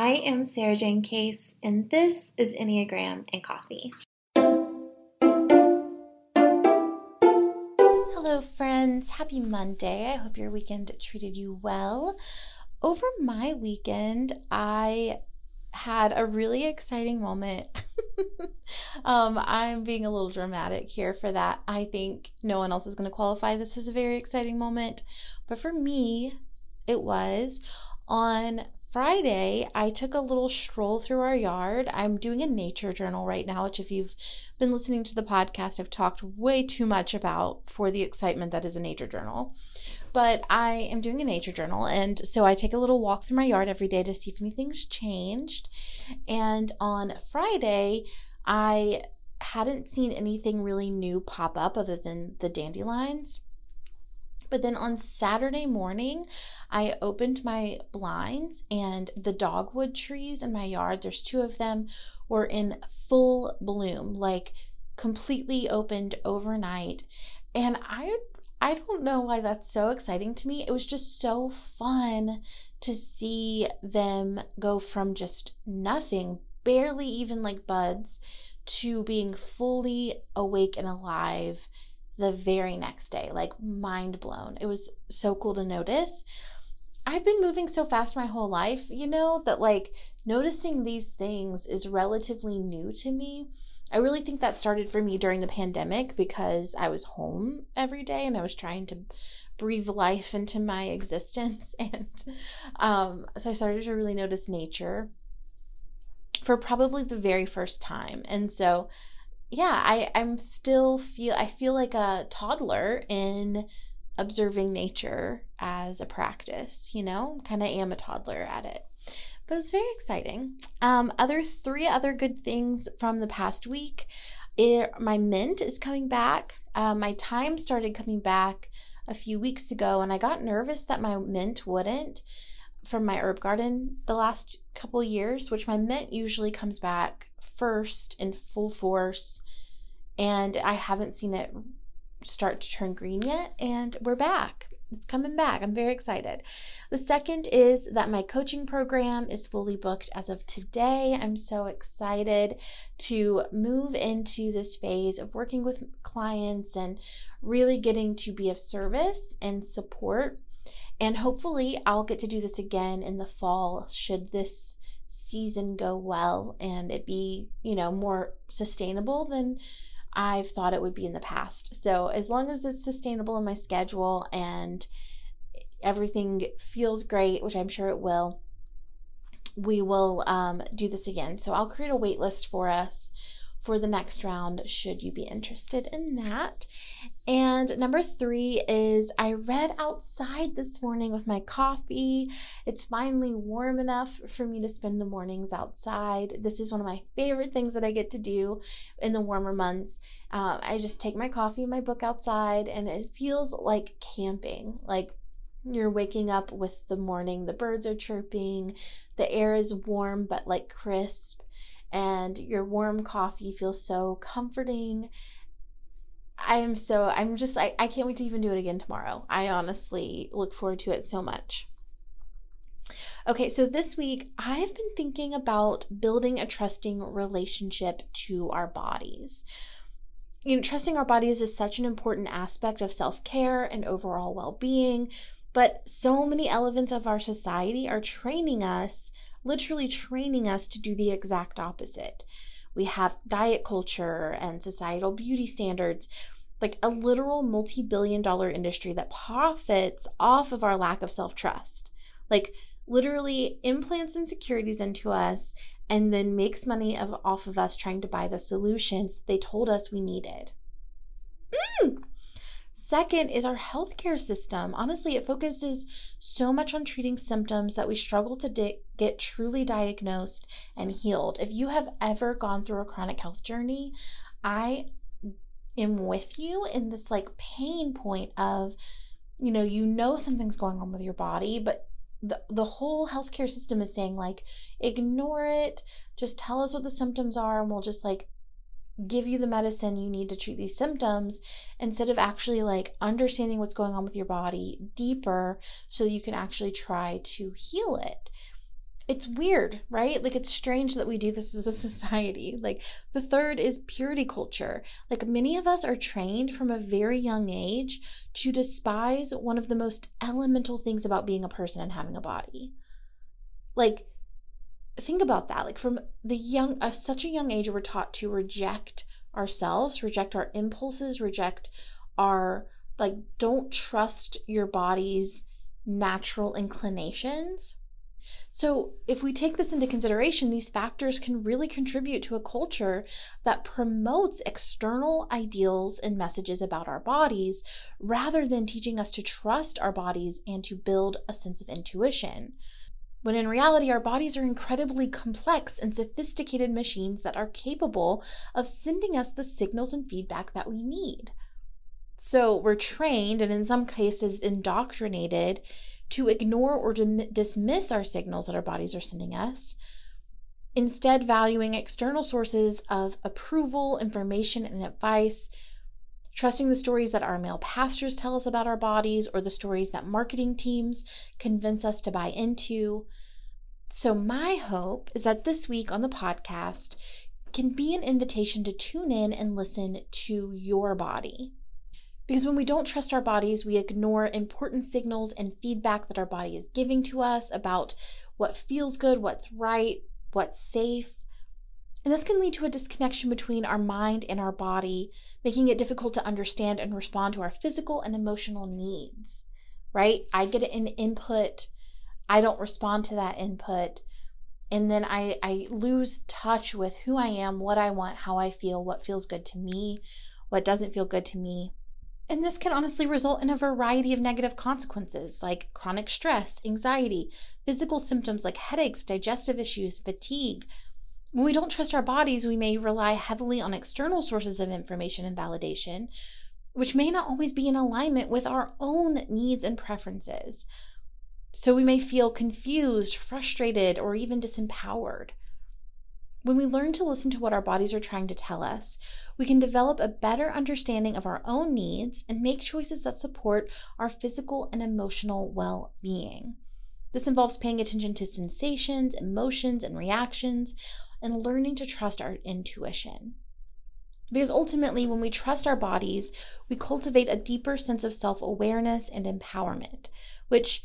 I am Sara Jane Case, and this is Enneagram and Coffee. Hello, friends. Happy Monday. I hope your weekend treated you well. Over my weekend, I had a really exciting moment. um, I'm being a little dramatic here for that. I think no one else is going to qualify this as a very exciting moment. But for me, it was on Friday, I took a little stroll through our yard. I'm doing a nature journal right now, which, if you've been listening to the podcast, I've talked way too much about for the excitement that is a nature journal. But I am doing a nature journal, and so I take a little walk through my yard every day to see if anything's changed. And on Friday, I hadn't seen anything really new pop up other than the dandelions. But then on Saturday morning, I opened my blinds and the dogwood trees in my yard, there's two of them, were in full bloom, like completely opened overnight. And I I don't know why that's so exciting to me. It was just so fun to see them go from just nothing, barely even like buds, to being fully awake and alive the very next day. Like, mind blown. It was so cool to notice. I've been moving so fast my whole life, you know, that like noticing these things is relatively new to me. I really think that started for me during the pandemic because I was home every day and I was trying to breathe life into my existence. And um, so I started to really notice nature for probably the very first time. And so yeah, I I'm still feel I feel like a toddler in observing nature as a practice, you know? Kind of am a toddler at it. But it's very exciting. Um, other three other good things from the past week. It, my mint is coming back. Uh, my thyme started coming back a few weeks ago, and I got nervous that my mint wouldn't from my herb garden the last couple years, which my mint usually comes back first in full force. And I haven't seen it start to turn green yet. And we're back. It's coming back. I'm very excited. The second is that my coaching program is fully booked as of today. I'm so excited to move into this phase of working with clients and really getting to be of service and support and hopefully, I'll get to do this again in the fall should this season go well and it be, you know, more sustainable than I've thought it would be in the past. So, as long as it's sustainable in my schedule and everything feels great, which I'm sure it will, we will um, do this again. So, I'll create a wait list for us for the next round should you be interested in that. And number three is I read outside this morning with my coffee. It's finally warm enough for me to spend the mornings outside. This is one of my favorite things that I get to do in the warmer months. Uh, I just take my coffee and my book outside, and it feels like camping. Like you're waking up with the morning, the birds are chirping, the air is warm but like crisp and your warm coffee feels so comforting. I am so, I'm just, I, I can't wait to even do it again tomorrow. I honestly look forward to it so much. Okay, so this week I've been thinking about building a trusting relationship to our bodies. You know, trusting our bodies is such an important aspect of self care and overall well being, but so many elements of our society are training us literally training us to do the exact opposite. We have diet culture and societal beauty standards, like a literal multi billion dollar industry that profits off of our lack of self trust. Like, literally implants insecurities into us and then makes money of, off of us trying to buy the solutions they told us we needed. Mm. Second is our healthcare system. Honestly, it focuses so much on treating symptoms that we struggle to di- get truly diagnosed and healed. If you have ever gone through a chronic health journey, I am with you in this like pain point of, you know, you know something's going on with your body, but the, the whole healthcare system is saying like ignore it just tell us what the symptoms are and we'll just like give you the medicine you need to treat these symptoms instead of actually like understanding what's going on with your body deeper so you can actually try to heal it. It's weird, right? Like it's strange that we do this as a society. Like the third is purity culture. Like many of us are trained from a very young age to despise one of the most elemental things about being a person and having a body. Like think about that. Like from the young uh, such a young age we're taught to reject ourselves, reject our impulses, reject our like don't trust your body's natural inclinations so, if we take this into consideration, these factors can really contribute to a culture that promotes external ideals and messages about our bodies rather than teaching us to trust our bodies and to build a sense of intuition. When in reality, our bodies are incredibly complex and sophisticated machines that are capable of sending us the signals and feedback that we need. So, we're trained and in some cases indoctrinated to ignore or dismiss our signals that our bodies are sending us, instead, valuing external sources of approval, information, and advice, trusting the stories that our male pastors tell us about our bodies or the stories that marketing teams convince us to buy into. So, my hope is that this week on the podcast can be an invitation to tune in and listen to your body. Because when we don't trust our bodies, we ignore important signals and feedback that our body is giving to us about what feels good, what's right, what's safe. And this can lead to a disconnection between our mind and our body, making it difficult to understand and respond to our physical and emotional needs, right? I get an input, I don't respond to that input. And then I, I lose touch with who I am, what I want, how I feel, what feels good to me, what doesn't feel good to me. And this can honestly result in a variety of negative consequences like chronic stress, anxiety, physical symptoms like headaches, digestive issues, fatigue. When we don't trust our bodies, we may rely heavily on external sources of information and validation, which may not always be in alignment with our own needs and preferences. So we may feel confused, frustrated, or even disempowered. When we learn to listen to what our bodies are trying to tell us, we can develop a better understanding of our own needs and make choices that support our physical and emotional well being. This involves paying attention to sensations, emotions, and reactions, and learning to trust our intuition. Because ultimately, when we trust our bodies, we cultivate a deeper sense of self awareness and empowerment, which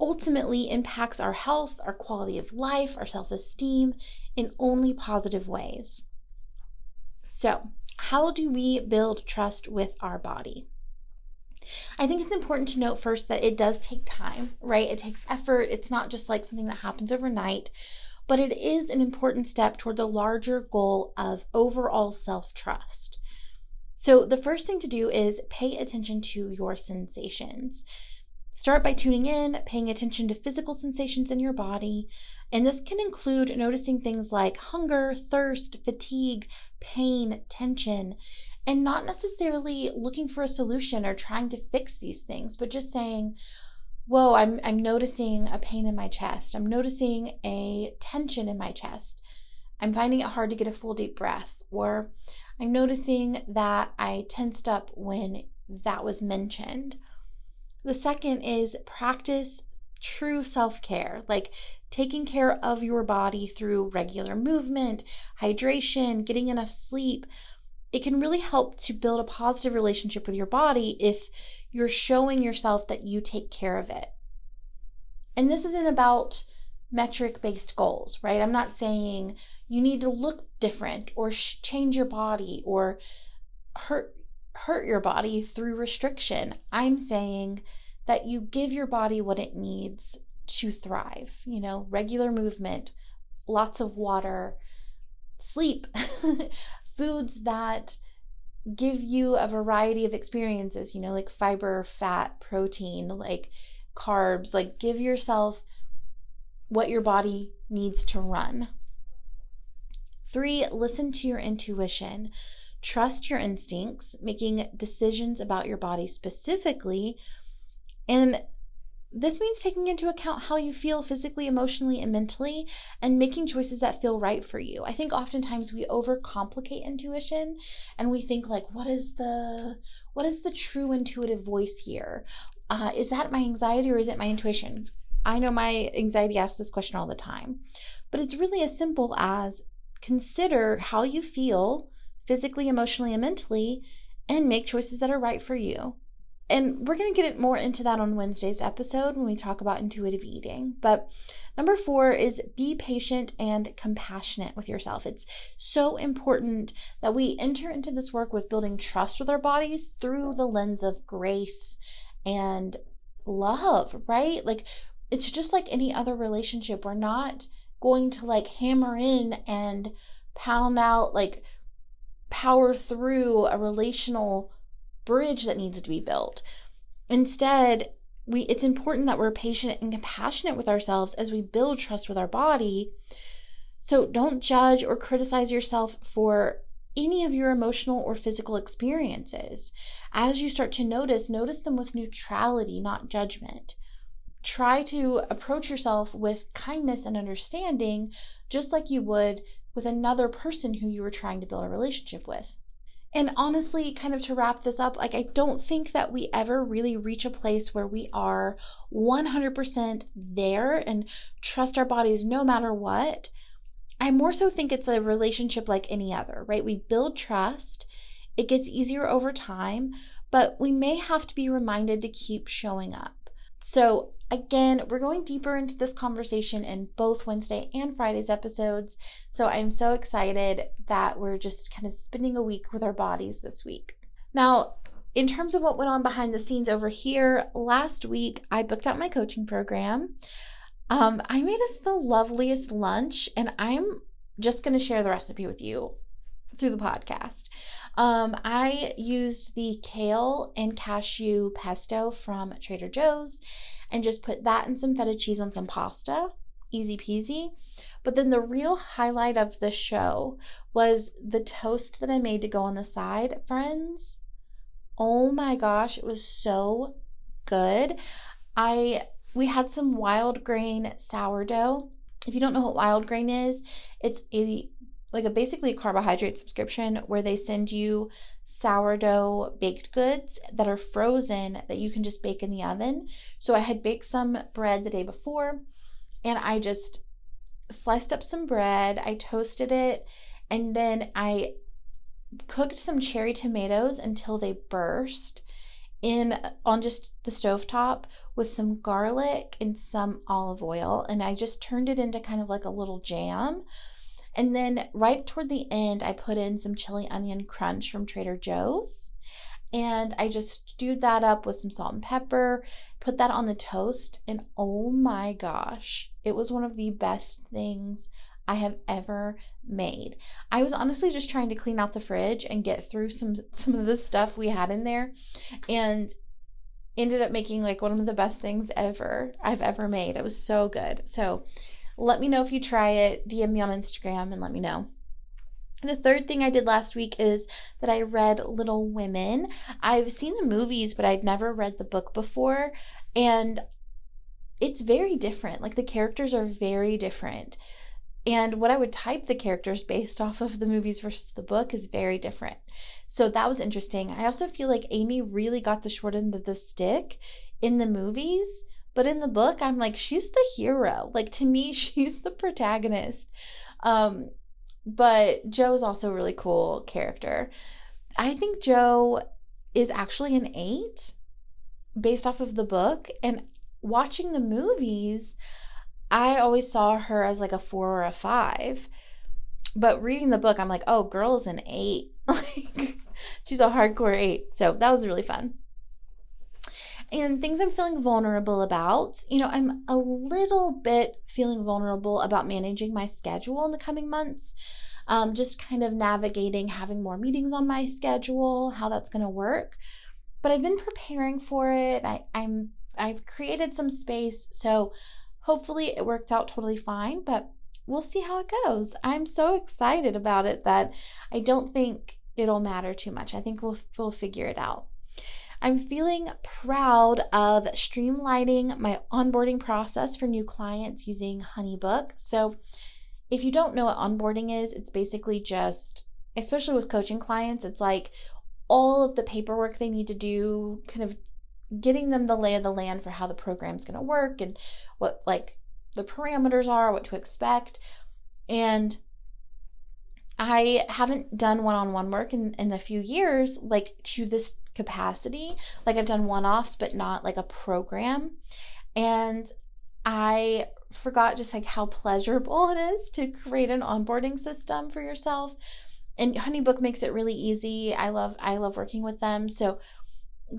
ultimately impacts our health, our quality of life, our self esteem in only positive ways. So, how do we build trust with our body? I think it's important to note first that it does take time, right? It takes effort. It's not just like something that happens overnight, but it is an important step toward the larger goal of overall self trust. So, the first thing to do is pay attention to your sensations. Start by tuning in, paying attention to physical sensations in your body, and this can include noticing things like hunger, thirst, fatigue, pain, tension, and not necessarily looking for a solution or trying to fix these things, but just saying, Whoa, I'm, I'm noticing a pain in my chest. I'm noticing a tension in my chest. I'm finding it hard to get a full deep breath. Or I'm noticing that I tensed up when that was mentioned the second is practice true self care, like taking care of your body through regular movement, hydration, getting enough sleep. It can really help to build a positive relationship with your body if you're showing yourself that you take care of it. And this isn't about metric based goals, right? I'm not saying you need to look different or sh- change your body or hurt hurt your body through restriction. I'm saying that you give your body what it needs to thrive, you know, regular movement, lots of water, sleep, foods that give you a variety of experiences, you know, like fiber, fat, protein, like carbs, like give yourself what your body needs to run. Three, listen to your intuition. Trust your instincts, making decisions about your body specifically. And this means taking into account how you feel physically, emotionally, and mentally, and making choices that feel right for you. I think oftentimes we overcomplicate intuition and we think like, what is the what is the true intuitive voice here? Uh, is that my anxiety or is it my intuition? I know my anxiety asks this question all the time, but it's really as simple as consider how you feel physically, emotionally, and mentally, and make choices that are right for you. And we're going to get more into that on Wednesday's episode when we talk about intuitive eating. But number four is be patient and compassionate with yourself. It's so important that we enter into this work with building trust with our bodies through the lens of grace and love, right? Like it's just like any other relationship. We're not going to like hammer in and pound out, like power through a relational bridge that needs to be built. Instead, we it's important that we're patient and compassionate with ourselves as we build trust with our body. So don't judge or criticize yourself for any of your emotional or physical experiences. As you start to notice, notice them with neutrality, not judgment. Try to approach yourself with kindness and understanding, just like you would with another person who you were trying to build a relationship with. And honestly, kind of to wrap this up, like I don't think that we ever really reach a place where we are 100% there and trust our bodies no matter what. I more so think it's a relationship like any other, right? We build trust, it gets easier over time, but we may have to be reminded to keep showing up. So, again, we're going deeper into this conversation in both Wednesday and Friday's episodes. So, I'm so excited that we're just kind of spending a week with our bodies this week. Now, in terms of what went on behind the scenes over here, last week I booked out my coaching program. Um, I made us the loveliest lunch, and I'm just going to share the recipe with you through the podcast. Um, I used the kale and cashew pesto from Trader Joe's and just put that and some feta cheese on some pasta. Easy peasy. But then the real highlight of the show was the toast that I made to go on the side, friends. Oh my gosh, it was so good. I we had some Wildgrain sourdough. If you don't know what Wildgrain is, it's a like a basically a carbohydrate subscription where they send you sourdough baked goods that are frozen that you can just bake in the oven. So I had baked some bread the day before and I just sliced up some bread, I toasted it, and then I cooked some cherry tomatoes until they burst in on just the stove top with some garlic and some olive oil and I just turned it into kind of like a little jam and then right toward the end, I put in some chili onion crunch from Trader Joe's. And I just stewed that up with some salt and pepper, put that on the toast, and oh my gosh, it was one of the best things I have ever made. I was honestly just trying to clean out the fridge and get through some some of the stuff we had in there and ended up making like one of the best things ever I've ever made. It was so good. So let me know if you try it. DM me on Instagram and let me know. The third thing I did last week is that I read Little Women. I've seen the movies, but I'd never read the book before. And it's very different. Like the characters are very different. And what I would type the characters based off of the movies versus the book is very different. So that was interesting. I also feel like Amy really got the short end of the stick in the movies but in the book, I'm like, she's the hero. Like to me, she's the protagonist. Um, but Jo is also a really cool character. I think Jo is actually an eight based off of the book. And watching the movies, I always saw her as like a four or a five. But reading the book, I'm like, oh, girl's an eight. like she's a hardcore eight. So that was really fun and things I'm feeling vulnerable about. You know, I'm a little bit feeling vulnerable about managing my schedule in the coming months. Um, just kind of navigating having more meetings on my schedule, how that's going to work. But I've been preparing for it. I, I'm I've created some space, so hopefully it works out totally fine. But we'll see how it goes. I'm so excited about it that I don't think it'll matter too much. I think we'll we'll figure it out. I'm feeling proud of streamlining my onboarding process for new clients using Honeybook. So, if you don't know what onboarding is, it's basically just, especially with coaching clients, it's like all of the paperwork they need to do, kind of getting them the lay of the land for how the program's going to work and what like the parameters are, what to expect. And I haven't done one on one work in, in a few years, like to this capacity. Like I've done one offs, but not like a program. And I forgot just like how pleasurable it is to create an onboarding system for yourself. And Honeybook makes it really easy. I love I love working with them. So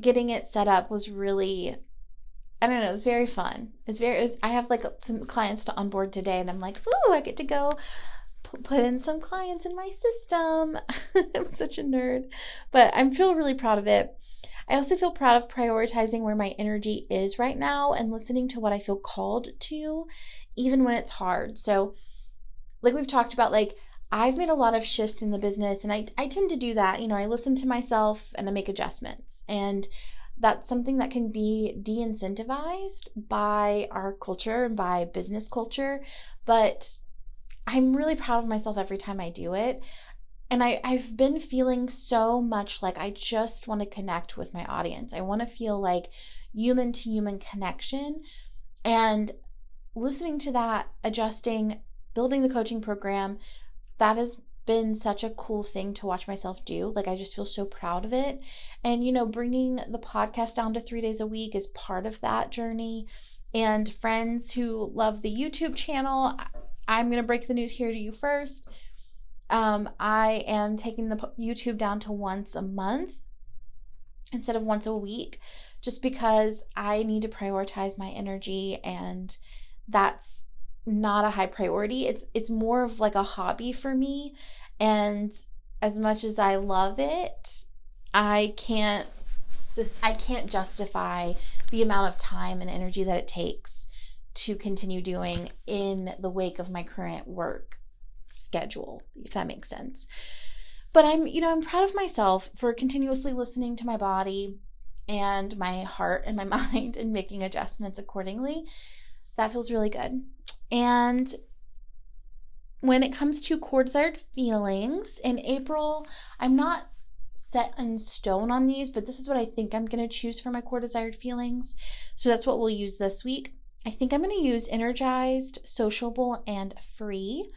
getting it set up was really I don't know, it was very fun. It's very it was, I have like some clients to onboard today and I'm like, "Ooh, I get to go put in some clients in my system." I'm such a nerd, but I feel really proud of it. I also feel proud of prioritizing where my energy is right now and listening to what I feel called to, even when it's hard. So, like we've talked about, like I've made a lot of shifts in the business, and I, I tend to do that. You know, I listen to myself and I make adjustments. And that's something that can be de incentivized by our culture and by business culture. But I'm really proud of myself every time I do it. And I, I've been feeling so much like I just want to connect with my audience. I want to feel like human to human connection. And listening to that, adjusting, building the coaching program, that has been such a cool thing to watch myself do. Like, I just feel so proud of it. And, you know, bringing the podcast down to three days a week is part of that journey. And friends who love the YouTube channel, I'm going to break the news here to you first. Um, I am taking the YouTube down to once a month instead of once a week just because I need to prioritize my energy and that's not a high priority. It's it's more of like a hobby for me and as much as I love it, I can't I can't justify the amount of time and energy that it takes to continue doing in the wake of my current work schedule, if that makes sense. But I'm, you know, I'm proud of myself for continuously listening to my body and my heart and my mind and making adjustments accordingly. That feels really good. And when it comes to core desired feelings, in April, I'm not set in stone on these, but this is what I think I'm going to choose for my core desired feelings. So that's what we'll use this week. I think I'm going to use energized, sociable, and free.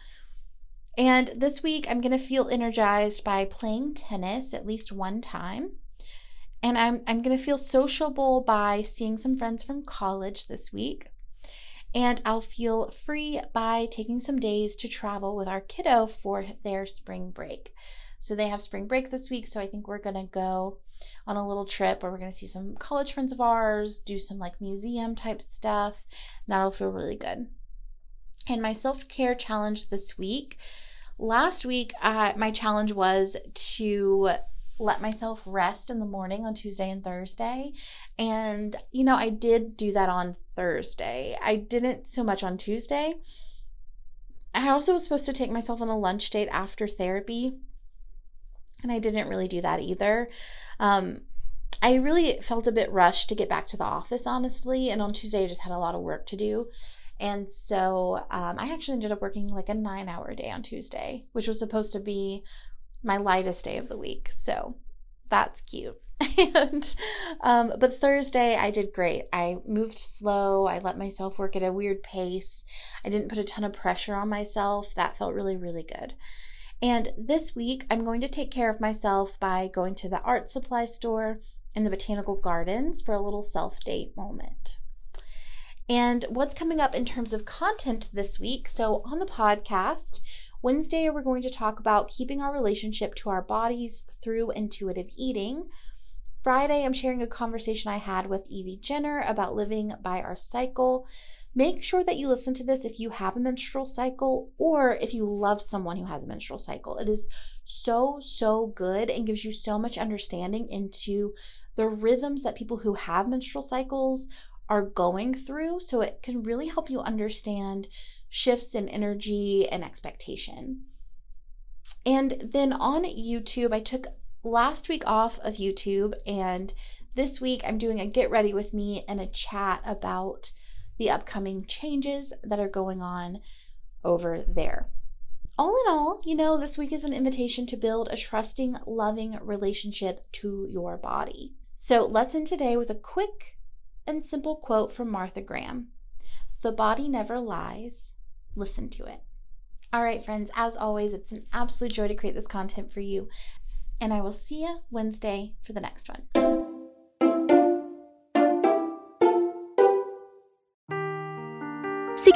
And this week, I'm going to feel energized by playing tennis at least one time. And I'm, I'm going to feel sociable by seeing some friends from college this week. And I'll feel free by taking some days to travel with our kiddo for their spring break. So they have spring break this week. So I think we're going to go on a little trip where we're going to see some college friends of ours, do some like museum type stuff. That'll feel really good. And my self care challenge this week last week, uh, my challenge was to let myself rest in the morning on Tuesday and Thursday. And, you know, I did do that on Thursday. I didn't so much on Tuesday. I also was supposed to take myself on a lunch date after therapy, and I didn't really do that either. Um, I really felt a bit rushed to get back to the office, honestly. And on Tuesday, I just had a lot of work to do. And so um, I actually ended up working like a nine hour day on Tuesday, which was supposed to be my lightest day of the week. So that's cute. and um, but Thursday I did great. I moved slow. I let myself work at a weird pace. I didn't put a ton of pressure on myself. That felt really really good. And this week I'm going to take care of myself by going to the art supply store in the botanical gardens for a little self date moment and what's coming up in terms of content this week. So, on the podcast, Wednesday, we're going to talk about keeping our relationship to our bodies through intuitive eating. Friday, I'm sharing a conversation I had with Evie Jenner about living by our cycle. Make sure that you listen to this if you have a menstrual cycle or if you love someone who has a menstrual cycle. It is so, so good and gives you so much understanding into the rhythms that people who have menstrual cycles are going through. So it can really help you understand shifts in energy and expectation. And then on YouTube, I took last week off of YouTube, and this week I'm doing a get ready with me and a chat about the upcoming changes that are going on over there. All in all, you know, this week is an invitation to build a trusting, loving relationship to your body. So let's end today with a quick and simple quote from Martha Graham The body never lies. Listen to it. All right, friends, as always, it's an absolute joy to create this content for you. And I will see you Wednesday for the next one.